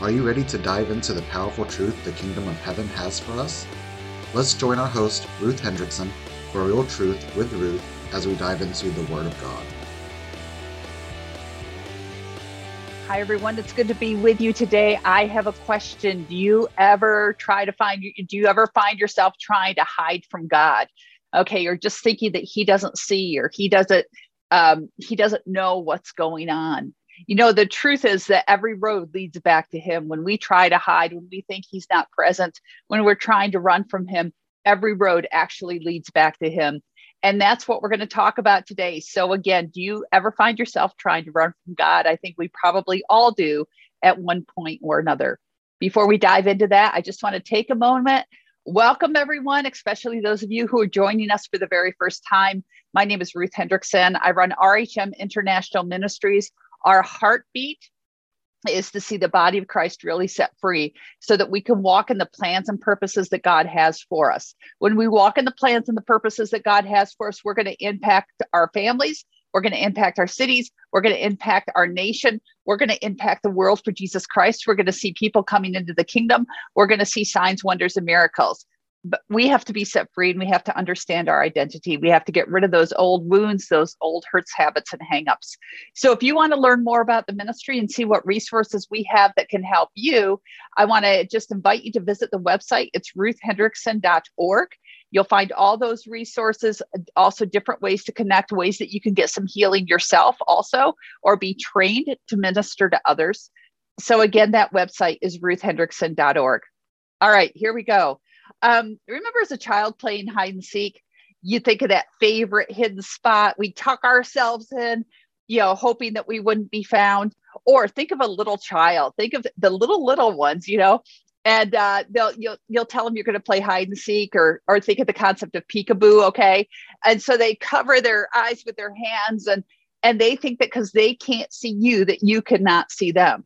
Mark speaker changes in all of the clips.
Speaker 1: Are you ready to dive into the powerful truth the kingdom of heaven has for us? Let's join our host, Ruth Hendrickson, for real truth with Ruth as we dive into the Word of God.
Speaker 2: Hi, everyone. It's good to be with you today. I have a question. Do you ever try to find, do you ever find yourself trying to hide from God? Okay, you're just thinking that He doesn't see or He doesn't, um, He doesn't know what's going on you know, the truth is that every road leads back to him. When we try to hide, when we think he's not present, when we're trying to run from him, every road actually leads back to him. And that's what we're going to talk about today. So, again, do you ever find yourself trying to run from God? I think we probably all do at one point or another. Before we dive into that, I just want to take a moment. Welcome, everyone, especially those of you who are joining us for the very first time. My name is Ruth Hendrickson. I run RHM International Ministries, our heartbeat is to see the body of Christ really set free so that we can walk in the plans and purposes that God has for us. When we walk in the plans and the purposes that God has for us, we're going to impact our families. We're going to impact our cities. We're going to impact our nation. We're going to impact the world for Jesus Christ. We're going to see people coming into the kingdom. We're going to see signs, wonders, and miracles but we have to be set free and we have to understand our identity. We have to get rid of those old wounds, those old hurts, habits, and hangups. So, if you want to learn more about the ministry and see what resources we have that can help you, I want to just invite you to visit the website. It's ruthhendrickson.org. You'll find all those resources, also different ways to connect, ways that you can get some healing yourself, also, or be trained to minister to others. So, again, that website is ruthhendrickson.org. All right, here we go. Um, remember as a child playing hide and seek, you think of that favorite hidden spot. We tuck ourselves in, you know, hoping that we wouldn't be found. Or think of a little child. Think of the little little ones, you know, and uh, they'll you'll you'll tell them you're going to play hide and seek, or or think of the concept of peekaboo. Okay, and so they cover their eyes with their hands, and and they think that because they can't see you, that you cannot see them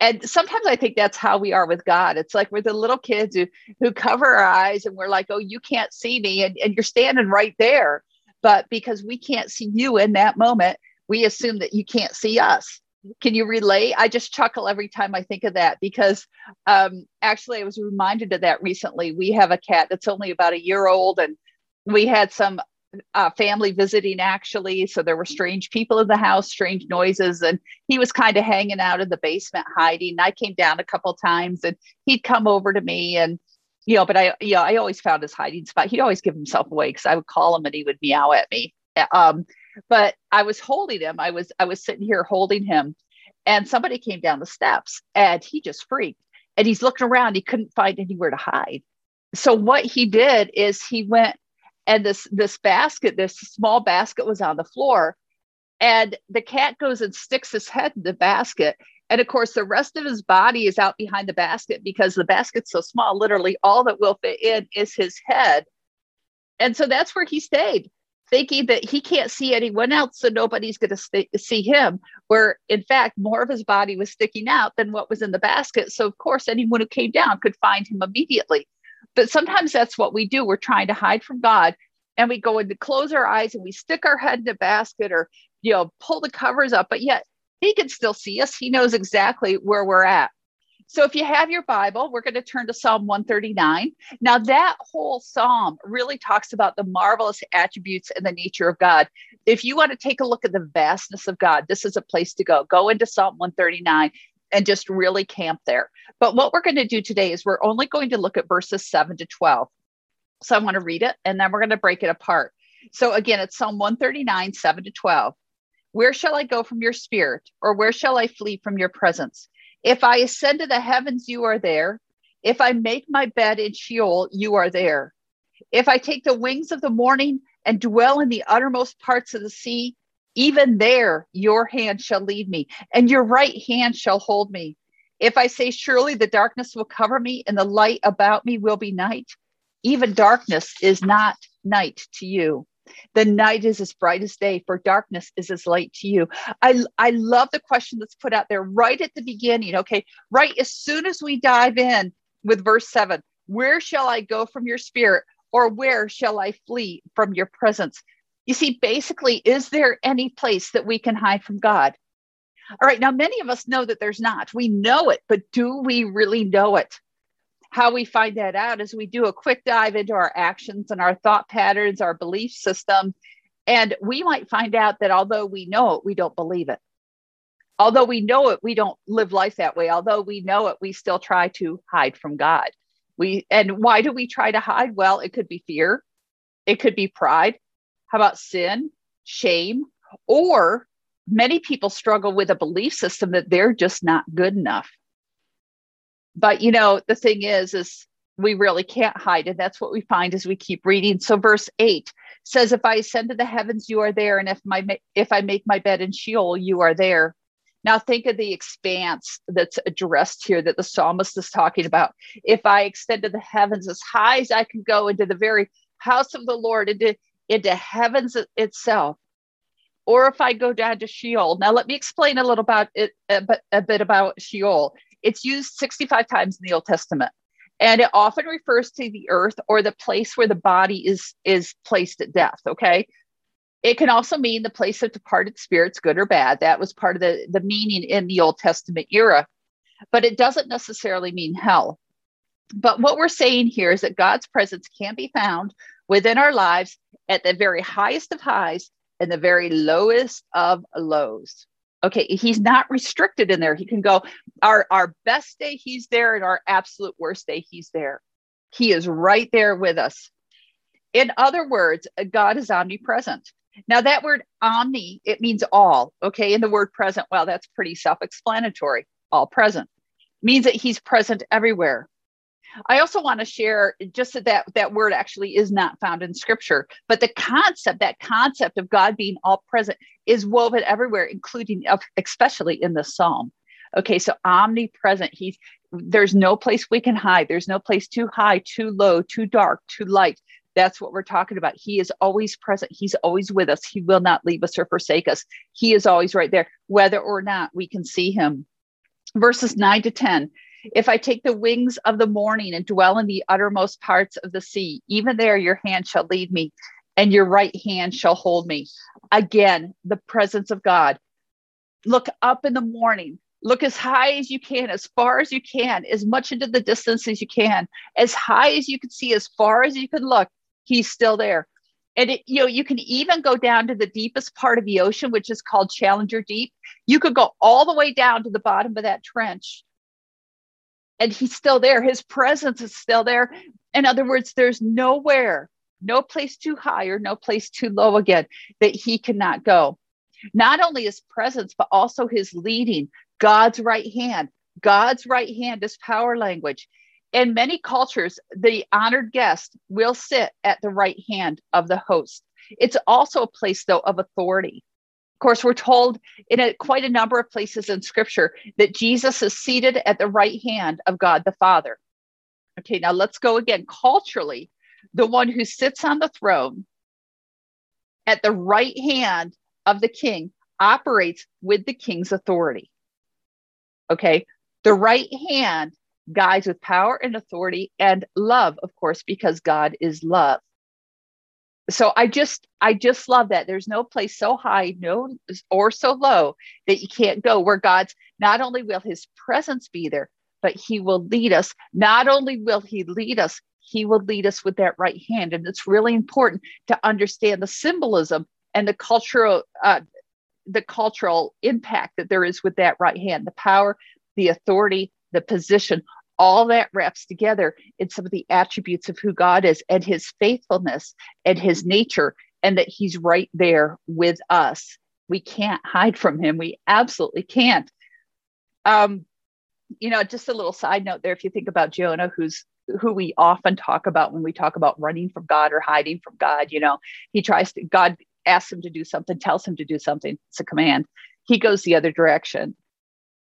Speaker 2: and sometimes I think that's how we are with God. It's like we're the little kids who who cover our eyes and we're like, oh, you can't see me, and, and you're standing right there. But because we can't see you in that moment, we assume that you can't see us. Can you relate? I just chuckle every time I think of that because um, actually I was reminded of that recently. We have a cat that's only about a year old, and we had some uh, family visiting actually. So there were strange people in the house, strange noises, and he was kind of hanging out in the basement hiding. I came down a couple times and he'd come over to me and you know, but I, you know, I always found his hiding spot. He'd always give himself away because I would call him and he would meow at me. Um, but I was holding him. I was, I was sitting here holding him, and somebody came down the steps, and he just freaked. And he's looking around. He couldn't find anywhere to hide. So what he did is he went and this this basket this small basket was on the floor and the cat goes and sticks his head in the basket. And of course the rest of his body is out behind the basket because the basket's so small literally all that will fit in is his head. And so that's where he stayed thinking that he can't see anyone else so nobody's going to st- see him where in fact more of his body was sticking out than what was in the basket. So of course anyone who came down could find him immediately but sometimes that's what we do. We're trying to hide from God and we go and close our eyes and we stick our head in a basket or, you know, pull the covers up, but yet he can still see us. He knows exactly where we're at. So if you have your Bible, we're going to turn to Psalm 139. Now, that whole psalm really talks about the marvelous attributes and the nature of God. If you want to take a look at the vastness of God, this is a place to go. Go into Psalm 139 and just really camp there. But what we're going to do today is we're only going to look at verses 7 to 12. So I want to read it and then we're going to break it apart. So again, it's Psalm 139, 7 to 12. Where shall I go from your spirit, or where shall I flee from your presence? If I ascend to the heavens, you are there. If I make my bed in Sheol, you are there. If I take the wings of the morning and dwell in the uttermost parts of the sea, even there, your hand shall lead me, and your right hand shall hold me. If I say, Surely the darkness will cover me, and the light about me will be night, even darkness is not night to you. The night is as bright as day, for darkness is as light to you. I, I love the question that's put out there right at the beginning. Okay, right as soon as we dive in with verse seven, where shall I go from your spirit, or where shall I flee from your presence? You see, basically, is there any place that we can hide from God? All right, now many of us know that there's not. We know it, but do we really know it? How we find that out is we do a quick dive into our actions and our thought patterns, our belief system, and we might find out that although we know it, we don't believe it. Although we know it, we don't live life that way. Although we know it, we still try to hide from God. We and why do we try to hide? Well, it could be fear, it could be pride. How about sin, shame, or many people struggle with a belief system that they're just not good enough. But you know, the thing is, is we really can't hide, and that's what we find as we keep reading. So, verse eight says, "If I ascend to the heavens, you are there, and if my if I make my bed in Sheol, you are there." Now, think of the expanse that's addressed here that the psalmist is talking about. If I extend to the heavens as high as I can go into the very house of the Lord, into into heavens itself, or if I go down to Sheol. Now, let me explain a little about it, a bit, a bit about Sheol. It's used 65 times in the Old Testament, and it often refers to the earth or the place where the body is is placed at death. Okay, it can also mean the place of departed spirits, good or bad. That was part of the the meaning in the Old Testament era, but it doesn't necessarily mean hell. But what we're saying here is that God's presence can be found within our lives at the very highest of highs and the very lowest of lows. Okay, he's not restricted in there. He can go our our best day he's there and our absolute worst day he's there. He is right there with us. In other words, God is omnipresent. Now that word omni, it means all, okay? And the word present, well, that's pretty self-explanatory. All present means that he's present everywhere. I also want to share just that, that that word actually is not found in scripture, but the concept, that concept of God being all present is woven everywhere, including especially in the psalm. Okay, so omnipresent. He's there's no place we can hide. There's no place too high, too low, too dark, too light. That's what we're talking about. He is always present. He's always with us. He will not leave us or forsake us. He is always right there, whether or not we can see him. Verses 9 to 10 if I take the wings of the morning and dwell in the uttermost parts of the sea, even there your hand shall lead me and your right hand shall hold me. Again, the presence of God. Look up in the morning. Look as high as you can, as far as you can, as much into the distance as you can, as high as you can see, as far as you can look. He's still there. And it, you know, you can even go down to the deepest part of the ocean, which is called Challenger Deep. You could go all the way down to the bottom of that trench and he's still there. His presence is still there. In other words, there's nowhere, no place too high or no place too low again that he cannot go. Not only his presence, but also his leading, God's right hand. God's right hand is power language. In many cultures, the honored guest will sit at the right hand of the host. It's also a place, though, of authority. Of course, we're told in a, quite a number of places in scripture that Jesus is seated at the right hand of God the Father. Okay, now let's go again. Culturally, the one who sits on the throne at the right hand of the king operates with the king's authority. Okay, the right hand guides with power and authority and love, of course, because God is love so i just i just love that. There's no place so high no or so low that you can't go where god's not only will his presence be there but he will lead us. Not only will he lead us he will lead us with that right hand. And it's really important to understand the symbolism and the cultural uh, the cultural impact that there is with that right hand the power the authority the position all that wraps together in some of the attributes of who God is and his faithfulness and his nature, and that he's right there with us. We can't hide from him. We absolutely can't. Um, you know, just a little side note there. If you think about Jonah, who's who we often talk about when we talk about running from God or hiding from God, you know, he tries to, God asks him to do something, tells him to do something. It's a command. He goes the other direction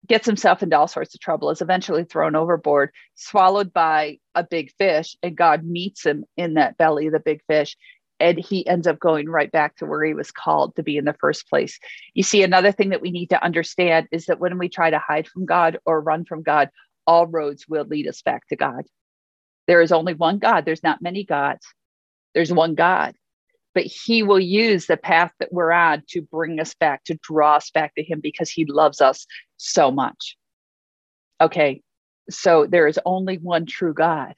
Speaker 2: gets himself into all sorts of trouble, is eventually thrown overboard, swallowed by a big fish, and God meets him in that belly of the big fish. And he ends up going right back to where he was called to be in the first place. You see, another thing that we need to understand is that when we try to hide from God or run from God, all roads will lead us back to God. There is only one God, there's not many gods, there's one God. But he will use the path that we're on to bring us back, to draw us back to him because he loves us so much. Okay, so there is only one true God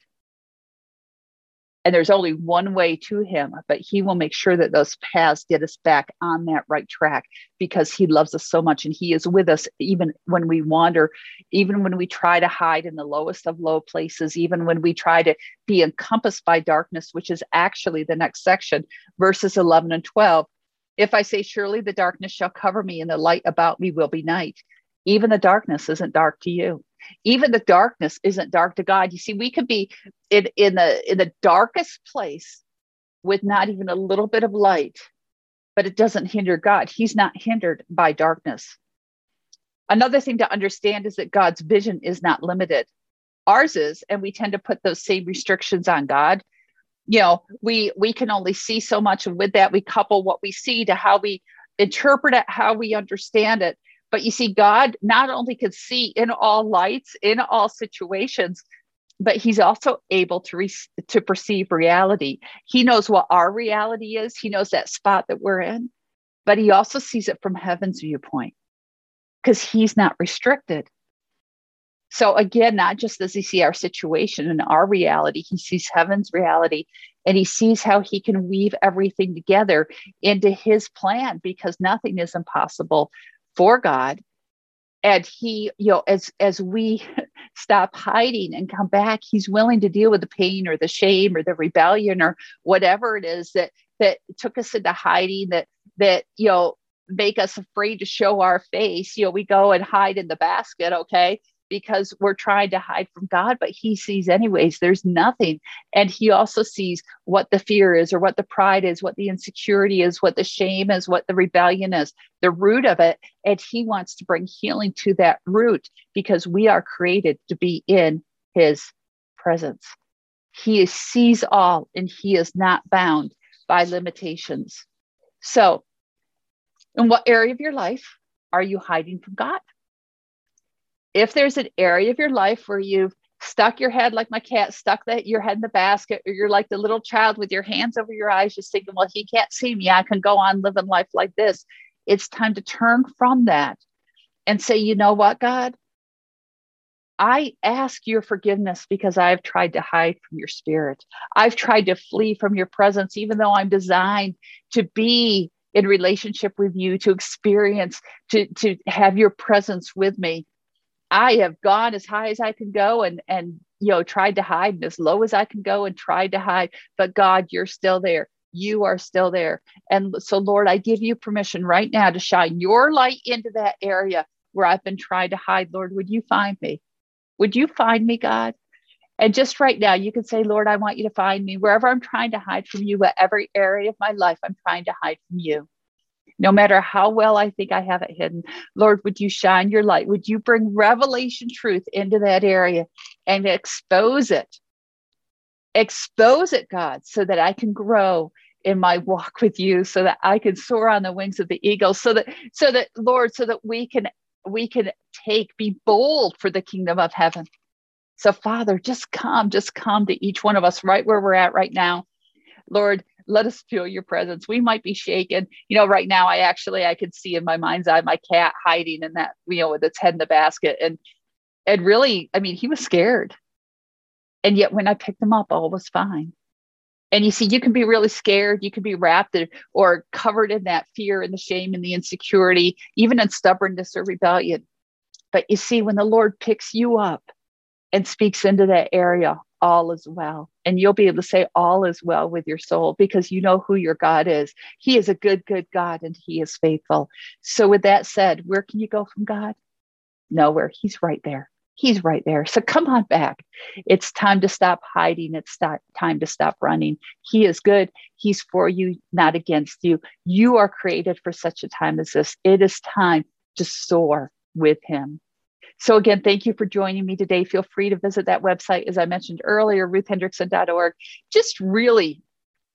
Speaker 2: and there's only one way to him but he will make sure that those paths get us back on that right track because he loves us so much and he is with us even when we wander even when we try to hide in the lowest of low places even when we try to be encompassed by darkness which is actually the next section verses 11 and 12 if i say surely the darkness shall cover me and the light about me will be night even the darkness isn't dark to you even the darkness isn't dark to god. You see we could be in, in the in the darkest place with not even a little bit of light but it doesn't hinder god. He's not hindered by darkness. Another thing to understand is that god's vision is not limited. Ours is and we tend to put those same restrictions on god. You know we we can only see so much and with that we couple what we see to how we interpret it how we understand it but you see, God not only could see in all lights, in all situations, but he's also able to re- to perceive reality. He knows what our reality is. He knows that spot that we're in, but he also sees it from heaven's viewpoint because he's not restricted. So again, not just does he see our situation and our reality, he sees heaven's reality and he sees how he can weave everything together into his plan because nothing is impossible for God. And he, you know, as as we stop hiding and come back, he's willing to deal with the pain or the shame or the rebellion or whatever it is that that took us into hiding, that that you know make us afraid to show our face. You know, we go and hide in the basket, okay? Because we're trying to hide from God, but He sees anyways. There's nothing. And He also sees what the fear is, or what the pride is, what the insecurity is, what the shame is, what the rebellion is, the root of it. And He wants to bring healing to that root because we are created to be in His presence. He sees all and He is not bound by limitations. So, in what area of your life are you hiding from God? If there's an area of your life where you've stuck your head like my cat stuck that your head in the basket or you're like the little child with your hands over your eyes just thinking well he can't see me. I can go on living life like this. It's time to turn from that and say you know what god? I ask your forgiveness because i've tried to hide from your spirit. I've tried to flee from your presence even though i'm designed to be in relationship with you to experience to to have your presence with me I have gone as high as I can go and and you know tried to hide and as low as I can go and tried to hide but God you're still there. You are still there. And so Lord I give you permission right now to shine your light into that area where I've been trying to hide. Lord would you find me? Would you find me God? And just right now you can say Lord I want you to find me. Wherever I'm trying to hide from you whatever area of my life I'm trying to hide from you no matter how well I think I have it hidden. Lord, would you shine your light? Would you bring revelation truth into that area and expose it? Expose it, God, so that I can grow in my walk with you, so that I can soar on the wings of the eagle, so that, so that, Lord, so that we can we can take, be bold for the kingdom of heaven. So, Father, just come, just come to each one of us right where we're at right now. Lord, let us feel your presence. We might be shaken. You know, right now I actually I could see in my mind's eye my cat hiding in that, you know, with its head in the basket. And and really, I mean, he was scared. And yet when I picked him up, all was fine. And you see, you can be really scared. You can be wrapped or covered in that fear and the shame and the insecurity, even in stubbornness or rebellion. But you see, when the Lord picks you up and speaks into that area, all is well. And you'll be able to say, All is well with your soul because you know who your God is. He is a good, good God and He is faithful. So, with that said, where can you go from God? Nowhere. He's right there. He's right there. So come on back. It's time to stop hiding. It's time to stop running. He is good. He's for you, not against you. You are created for such a time as this. It is time to soar with Him. So, again, thank you for joining me today. Feel free to visit that website, as I mentioned earlier, ruthhendrickson.org. Just really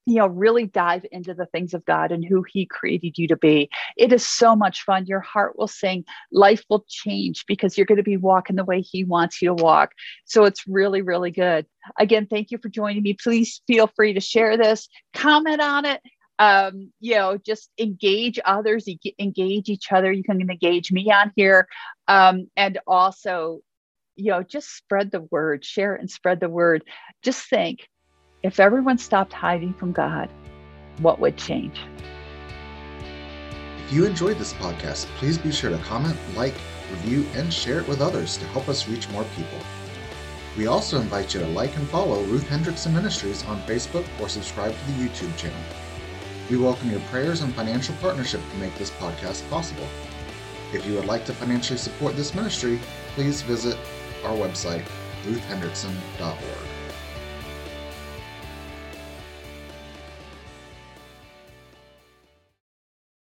Speaker 2: you know, really dive into the things of God and who He created you to be. It is so much fun. Your heart will sing, life will change because you're going to be walking the way He wants you to walk. So it's really, really good. Again, thank you for joining me. Please feel free to share this, comment on it, um, you know, just engage others, engage each other. You can engage me on here. Um, and also, you know, just spread the word, share and spread the word. Just think if everyone stopped hiding from God, what would change?
Speaker 1: If you enjoyed this podcast, please be sure to comment, like, review, and share it with others to help us reach more people. We also invite you to like and follow Ruth Hendrickson Ministries on Facebook or subscribe to the YouTube channel. We welcome your prayers and financial partnership to make this podcast possible. If you would like to financially support this ministry, please visit our website, ruthhendrickson.org.